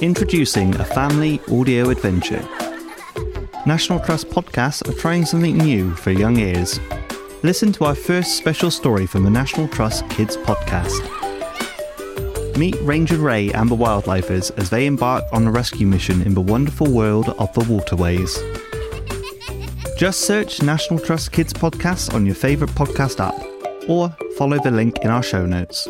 Introducing a family audio adventure. National Trust podcasts are trying something new for young ears. Listen to our first special story from the National Trust Kids podcast. Meet Ranger Rae and the wildlifers as they embark on a rescue mission in the wonderful world of the waterways. Just search National Trust Kids Podcast on your favourite podcast app or follow the link in our show notes.